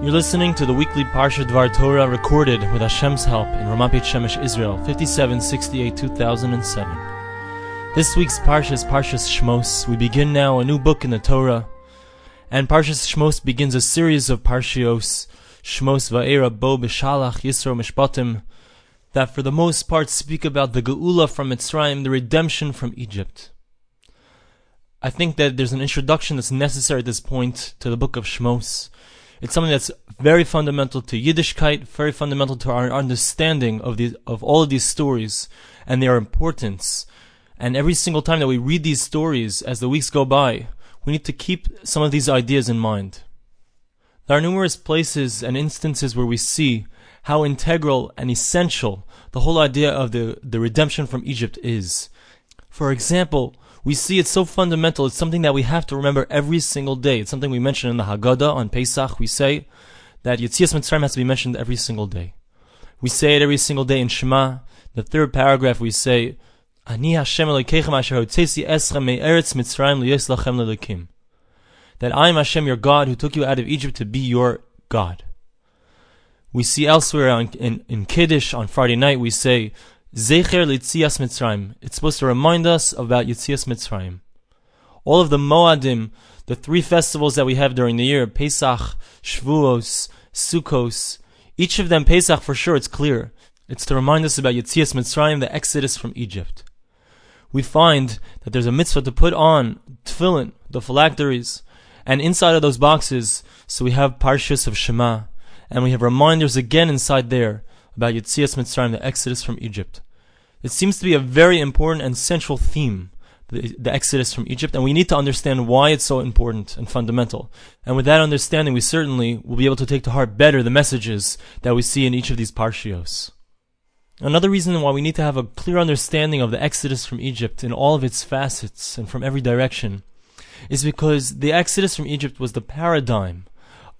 You're listening to the weekly Parsha Dvar Torah recorded with Hashem's help in Ramat Beit Shemesh, Israel, 5768 2007. This week's Parsha is Parshas Shmos. We begin now a new book in the Torah, and Parshas Shmos begins a series of Parshios, Shmos Va'era Bo B'Shalach Yisro Mishpatim, that for the most part speak about the Geula from Mitzrayim, the redemption from Egypt. I think that there's an introduction that's necessary at this point to the book of Shmos. It's something that's very fundamental to Yiddishkeit, very fundamental to our understanding of these, of all of these stories and their importance. And every single time that we read these stories as the weeks go by, we need to keep some of these ideas in mind. There are numerous places and instances where we see how integral and essential the whole idea of the, the redemption from Egypt is. For example, we see it's so fundamental. It's something that we have to remember every single day. It's something we mention in the Haggadah on Pesach. We say that Yetzias Mitzrayim has to be mentioned every single day. We say it every single day in Shema. The third paragraph we say, Ani Hashem me'eretz Mitzrayim lachem. That I am Hashem your God who took you out of Egypt to be your God. We see elsewhere in, in, in Kiddush on Friday night, we say, Zecher Litzias Mitzrayim. It's supposed to remind us about Yitzias Mitzrayim. All of the Moadim, the three festivals that we have during the year, Pesach, Shavuos, Sukkos, each of them, Pesach for sure, it's clear. It's to remind us about Yitzias Mitzrayim, the exodus from Egypt. We find that there's a mitzvah to put on tefillin, the phylacteries, and inside of those boxes, so we have parshas of Shema, and we have reminders again inside there about Yitzias Mitzrayim, the exodus from Egypt. It seems to be a very important and central theme, the, the, exodus from Egypt, and we need to understand why it's so important and fundamental. And with that understanding, we certainly will be able to take to heart better the messages that we see in each of these parshios. Another reason why we need to have a clear understanding of the exodus from Egypt in all of its facets and from every direction is because the exodus from Egypt was the paradigm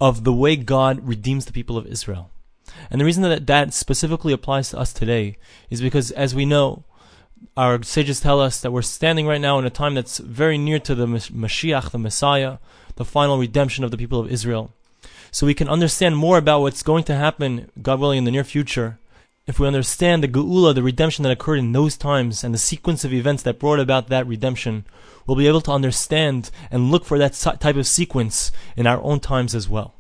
of the way God redeems the people of Israel. And the reason that that specifically applies to us today is because, as we know, our sages tell us that we're standing right now in a time that's very near to the Mashiach, the Messiah, the final redemption of the people of Israel. So we can understand more about what's going to happen, God willing, in the near future. If we understand the Geula, the redemption that occurred in those times, and the sequence of events that brought about that redemption, we'll be able to understand and look for that type of sequence in our own times as well.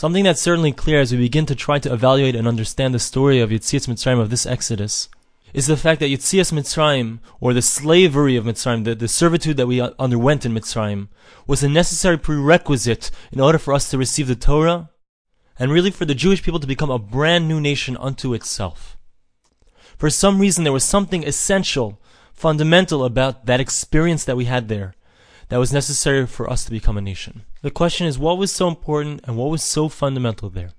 Something that's certainly clear as we begin to try to evaluate and understand the story of Yitzias Mitzrayim of this Exodus is the fact that Yitzias Mitzrayim, or the slavery of Mitzrayim, the, the servitude that we underwent in Mitzrayim, was a necessary prerequisite in order for us to receive the Torah, and really for the Jewish people to become a brand new nation unto itself. For some reason, there was something essential, fundamental about that experience that we had there, that was necessary for us to become a nation. The question is, what was so important and what was so fundamental there?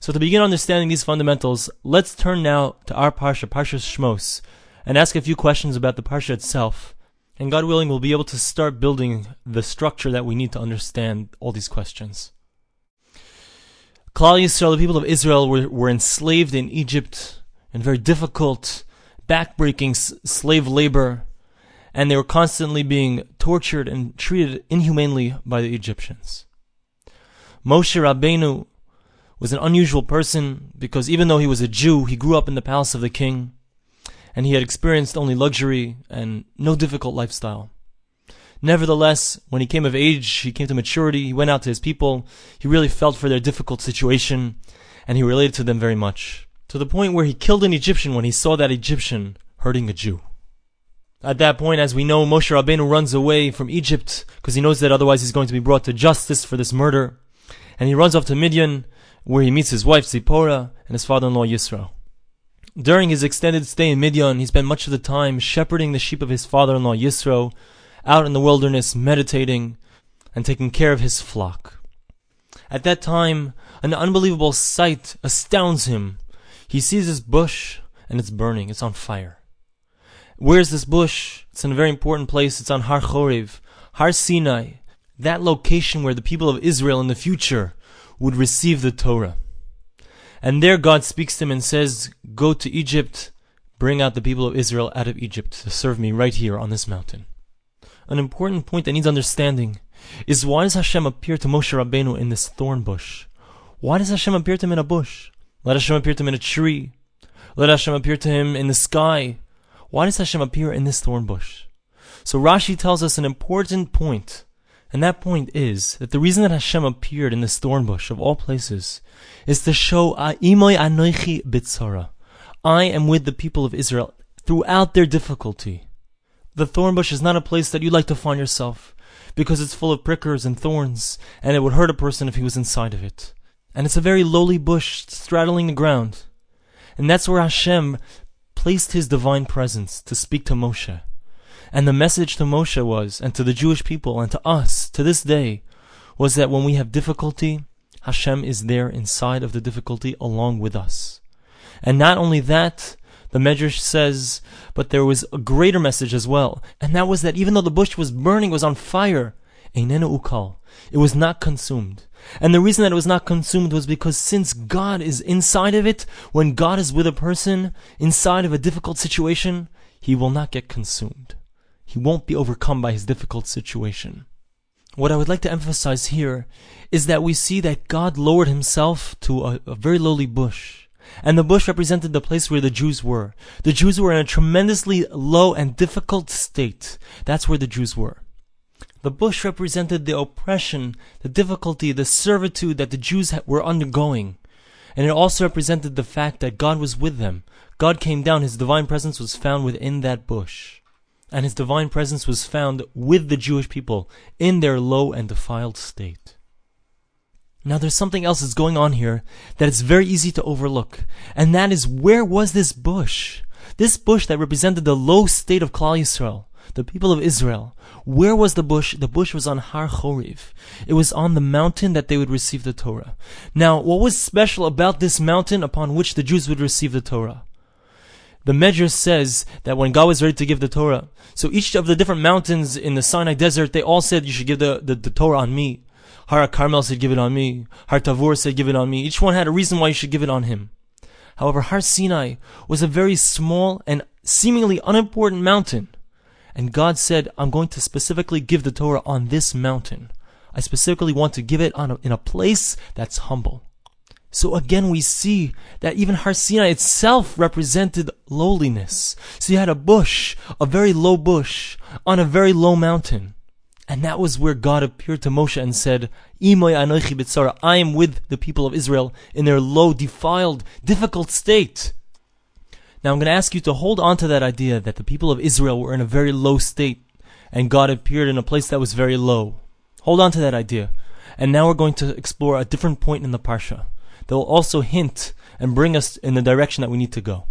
So to begin understanding these fundamentals, let's turn now to our Parsha, Parsha Shmos, and ask a few questions about the Parsha itself. And God willing, we'll be able to start building the structure that we need to understand all these questions. Klal Yisrael, the people of Israel, were, were enslaved in Egypt in very difficult, backbreaking slave labor and they were constantly being tortured and treated inhumanely by the Egyptians. Moshe Rabbeinu was an unusual person because even though he was a Jew, he grew up in the palace of the king, and he had experienced only luxury and no difficult lifestyle. Nevertheless, when he came of age, he came to maturity, he went out to his people, he really felt for their difficult situation, and he related to them very much. To the point where he killed an Egyptian when he saw that Egyptian hurting a Jew. At that point, as we know, Moshe Rabbeinu runs away from Egypt because he knows that otherwise he's going to be brought to justice for this murder. And he runs off to Midian, where he meets his wife Zipporah and his father-in-law Yisro. During his extended stay in Midian, he spent much of the time shepherding the sheep of his father-in-law Yisro, out in the wilderness, meditating and taking care of his flock. At that time, an unbelievable sight astounds him. He sees this bush and it's burning, it's on fire. Where's this bush? It's in a very important place. It's on Har Chorev, Har Sinai, that location where the people of Israel in the future would receive the Torah. And there God speaks to him and says, Go to Egypt, bring out the people of Israel out of Egypt to serve me right here on this mountain. An important point that needs understanding is why does Hashem appear to Moshe Rabbeinu in this thorn bush? Why does Hashem appear to him in a bush? Let Hashem appear to him in a tree. Let Hashem appear to him in the sky. Why does Hashem appear in this thorn bush? So Rashi tells us an important point, and that point is that the reason that Hashem appeared in this thorn bush of all places is to show ah, Imoy Anoichi Bitzara. I am with the people of Israel throughout their difficulty. The thorn bush is not a place that you'd like to find yourself because it's full of prickers and thorns, and it would hurt a person if he was inside of it. And it's a very lowly bush straddling the ground. And that's where Hashem placed his divine presence to speak to Moshe. And the message to Moshe was, and to the Jewish people, and to us, to this day, was that when we have difficulty, Hashem is there inside of the difficulty along with us. And not only that, the Medrash says, but there was a greater message as well, and that was that even though the bush was burning, was on fire, Einenu ukal, it was not consumed. And the reason that it was not consumed was because since God is inside of it, when God is with a person inside of a difficult situation, he will not get consumed. He won't be overcome by his difficult situation. What I would like to emphasize here is that we see that God lowered himself to a, a very lowly bush. And the bush represented the place where the Jews were. The Jews were in a tremendously low and difficult state. That's where the Jews were. The bush represented the oppression, the difficulty, the servitude that the Jews were undergoing. And it also represented the fact that God was with them. God came down, His divine presence was found within that bush. And His divine presence was found with the Jewish people in their low and defiled state. Now there's something else that's going on here that it's very easy to overlook. And that is where was this bush? This bush that represented the low state of Klal Yisrael the people of Israel. Where was the bush? The bush was on Har Choriv. It was on the mountain that they would receive the Torah. Now, what was special about this mountain upon which the Jews would receive the Torah? The Medrash says that when God was ready to give the Torah, so each of the different mountains in the Sinai desert, they all said, you should give the, the, the Torah on me. Har Carmel said, give it on me. Har Tavor said, give it on me. Each one had a reason why you should give it on him. However, Har Sinai was a very small and seemingly unimportant mountain. And God said, I'm going to specifically give the Torah on this mountain. I specifically want to give it on a, in a place that's humble. So again, we see that even Har Sinai itself represented lowliness. So you had a bush, a very low bush, on a very low mountain. And that was where God appeared to Moshe and said, I am with the people of Israel in their low, defiled, difficult state. Now I'm going to ask you to hold on to that idea that the people of Israel were in a very low state and God appeared in a place that was very low. Hold on to that idea. And now we're going to explore a different point in the Parsha that will also hint and bring us in the direction that we need to go.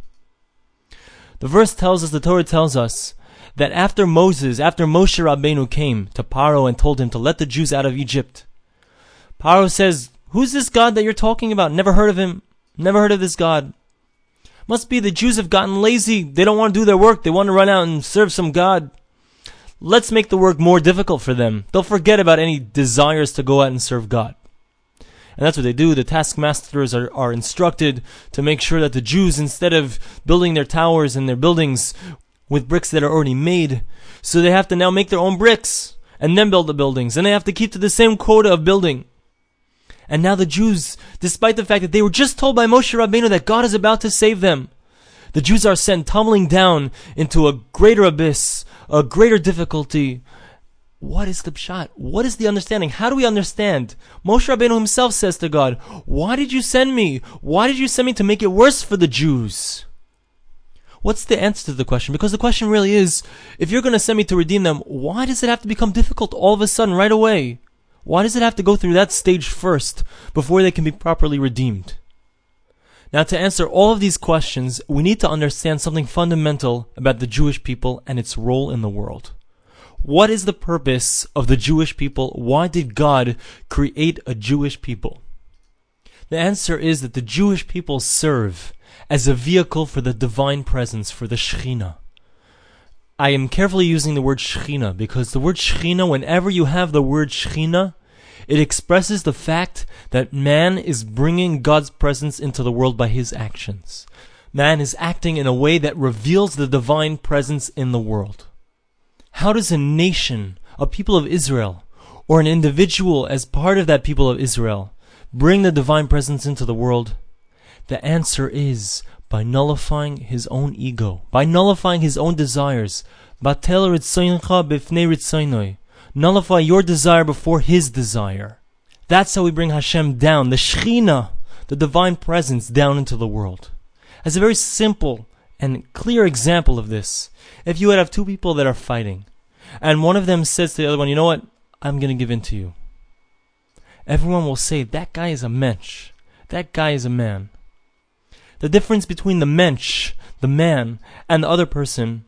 The verse tells us, the Torah tells us, that after Moses, after Moshe Rabbeinu came to Paro and told him to let the Jews out of Egypt, Paro says, Who's this God that you're talking about? Never heard of him. Never heard of this God. Must be the Jews have gotten lazy. They don't want to do their work. They want to run out and serve some God. Let's make the work more difficult for them. They'll forget about any desires to go out and serve God. And that's what they do. The taskmasters are, are instructed to make sure that the Jews, instead of building their towers and their buildings with bricks that are already made, so they have to now make their own bricks and then build the buildings. And they have to keep to the same quota of building. And now the Jews, despite the fact that they were just told by Moshe Rabbeinu that God is about to save them, the Jews are sent tumbling down into a greater abyss, a greater difficulty. What is the pshat? What is the understanding? How do we understand? Moshe Rabbeinu himself says to God, Why did you send me? Why did you send me to make it worse for the Jews? What's the answer to the question? Because the question really is, if you're going to send me to redeem them, why does it have to become difficult all of a sudden right away? Why does it have to go through that stage first before they can be properly redeemed? Now, to answer all of these questions, we need to understand something fundamental about the Jewish people and its role in the world. What is the purpose of the Jewish people? Why did God create a Jewish people? The answer is that the Jewish people serve as a vehicle for the divine presence, for the Shekhinah. I am carefully using the word Shechina because the word Shechina, whenever you have the word Shechina, it expresses the fact that man is bringing God's presence into the world by his actions. Man is acting in a way that reveals the divine presence in the world. How does a nation, a people of Israel, or an individual as part of that people of Israel bring the divine presence into the world? The answer is by nullifying his own ego, by nullifying his own desires. Batel Nullify your desire before his desire. That's how we bring Hashem down, the Shekhinah, the divine presence, down into the world. As a very simple and clear example of this, if you would have two people that are fighting, and one of them says to the other one, you know what, I'm going to give in to you. Everyone will say, that guy is a mensch. That guy is a man. The difference between the mensch, the man, and the other person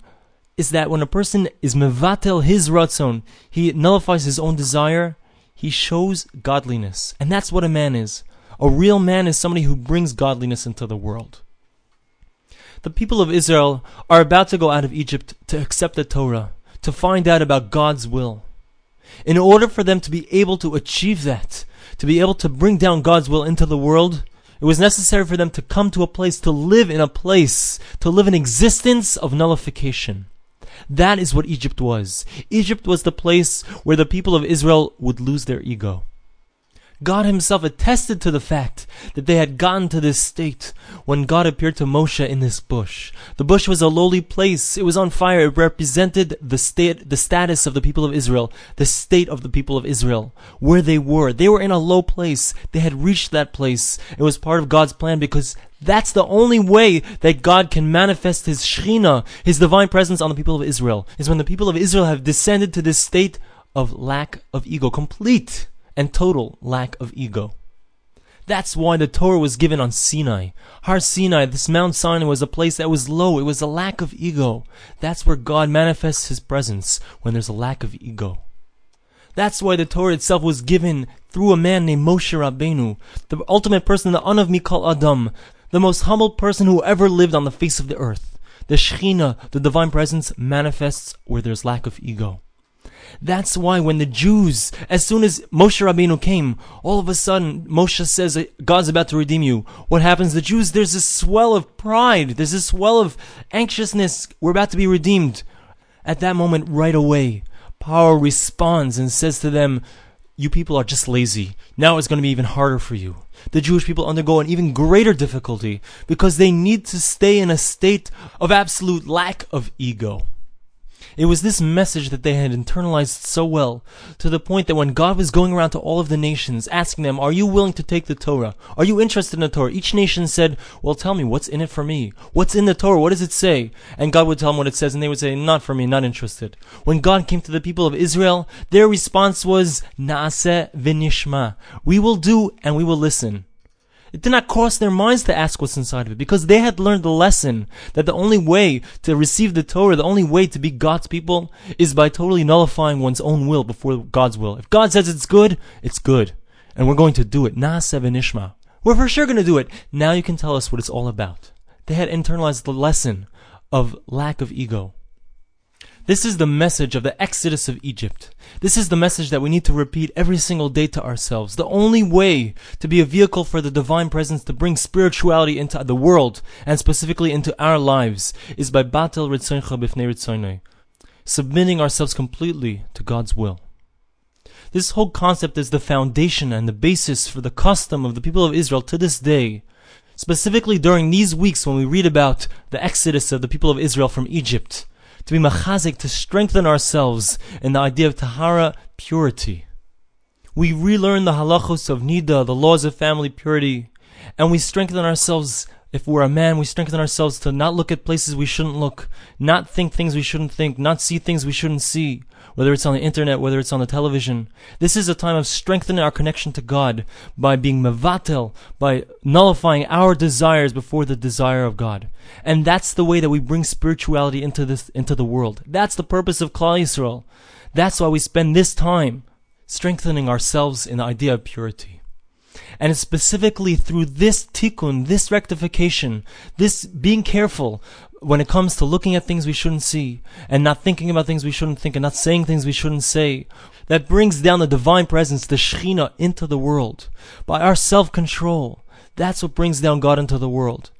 is that when a person is mevatel his ratzon, he nullifies his own desire, he shows godliness. And that's what a man is. A real man is somebody who brings godliness into the world. The people of Israel are about to go out of Egypt to accept the Torah, to find out about God's will. In order for them to be able to achieve that, to be able to bring down God's will into the world, it was necessary for them to come to a place, to live in a place, to live an existence of nullification. That is what Egypt was. Egypt was the place where the people of Israel would lose their ego. God himself attested to the fact that they had gotten to this state when God appeared to Moshe in this bush. The bush was a lowly place. It was on fire. It represented the state, the status of the people of Israel, the state of the people of Israel, where they were. They were in a low place. They had reached that place. It was part of God's plan because that's the only way that God can manifest His Shekhinah, His divine presence on the people of Israel, is when the people of Israel have descended to this state of lack of ego, complete and total lack of ego. That's why the Torah was given on Sinai. Har Sinai, this Mount Sinai was a place that was low. It was a lack of ego. That's where God manifests His presence, when there's a lack of ego. That's why the Torah itself was given through a man named Moshe Rabbeinu, the ultimate person, the Anav Mikol Adam, the most humble person who ever lived on the face of the earth. The Shekhinah, the divine presence, manifests where there's lack of ego. That's why when the Jews, as soon as Moshe Rabbeinu came, all of a sudden Moshe says God's about to redeem you. What happens? The Jews, there's this swell of pride. There's this swell of anxiousness. We're about to be redeemed. At that moment, right away, Paro responds and says to them, you people are just lazy. Now it's going to be even harder for you. The Jewish people undergo an even greater difficulty because they need to stay in a state of absolute lack of ego. It was this message that they had internalized so well, to the point that when God was going around to all of the nations, asking them, Are you willing to take the Torah? Are you interested in the Torah? Each nation said, Well, tell me, what's in it for me? What's in the Torah? What does it say? And God would tell them what it says, and they would say, Not for me, not interested. When God came to the people of Israel, their response was, Naaseh v'nishma. We will do and we will listen. It did not cross their minds to ask what's inside of it because they had learned the lesson that the only way to receive the Torah, the only way to be God's people is by totally nullifying one's own will before God's will. If God says it's good, it's good. And we're going to do it. Naaseh v'nishma. We're for sure going to do it. Now you can tell us what it's all about. They had internalized the lesson of lack of ego. This is the message of the exodus of Egypt. This is the message that we need to repeat every single day to ourselves. The only way to be a vehicle for the divine presence to bring spirituality into the world and specifically into our lives is by batel ritzoncha bifnei ritzonai, submitting ourselves completely to God's will. This whole concept is the foundation and the basis for the custom of the people of Israel to this day. Specifically during these weeks when we read about the exodus of the people of Israel from Egypt to be machazik, to strengthen ourselves in the idea of tahara, purity. We relearn the halachos of nida, the laws of family purity, and we strengthen ourselves if we're a man, we strengthen ourselves to not look at places we shouldn't look, not think things we shouldn't think, not see things we shouldn't see, whether it's on the internet, whether it's on the television. This is a time of strengthening our connection to God by being mevatel, by nullifying our desires before the desire of God. And that's the way that we bring spirituality into this, into the world. That's the purpose of Klal Yisrael. That's why we spend this time strengthening ourselves in the idea of purity. And specifically through this tikkun, this rectification, this being careful when it comes to looking at things we shouldn't see, and not thinking about things we shouldn't think, and not saying things we shouldn't say, that brings down the divine presence, the Shekhinah, into the world. By our self-control, that's what brings down God into the world.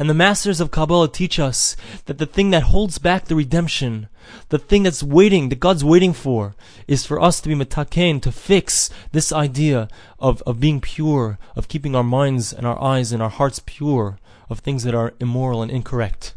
And the masters of Kabbalah teach us that the thing that holds back the redemption, the thing that's waiting, that God's waiting for, is for us to be metaken, to fix this idea of, of being pure, of keeping our minds and our eyes and our hearts pure of things that are immoral and incorrect.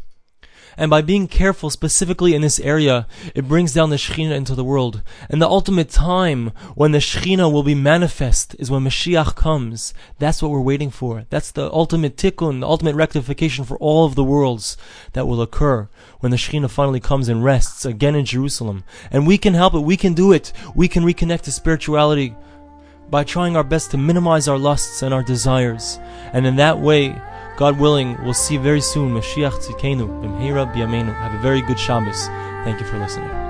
And by being careful specifically in this area, it brings down the Shekhinah into the world. And the ultimate time when the Shekhinah will be manifest is when Mashiach comes. That's what we're waiting for. That's the ultimate tikkun, the ultimate rectification for all of the worlds that will occur when the Shekhinah finally comes and rests again in Jerusalem. And we can help it. We can do it. We can reconnect to spirituality by trying our best to minimize our lusts and our desires. And in that way, God willing, we'll see very soon Mashiach Tzidkenu, B'mheira B'yameinu. Have a very good Shabbos. Thank you for listening.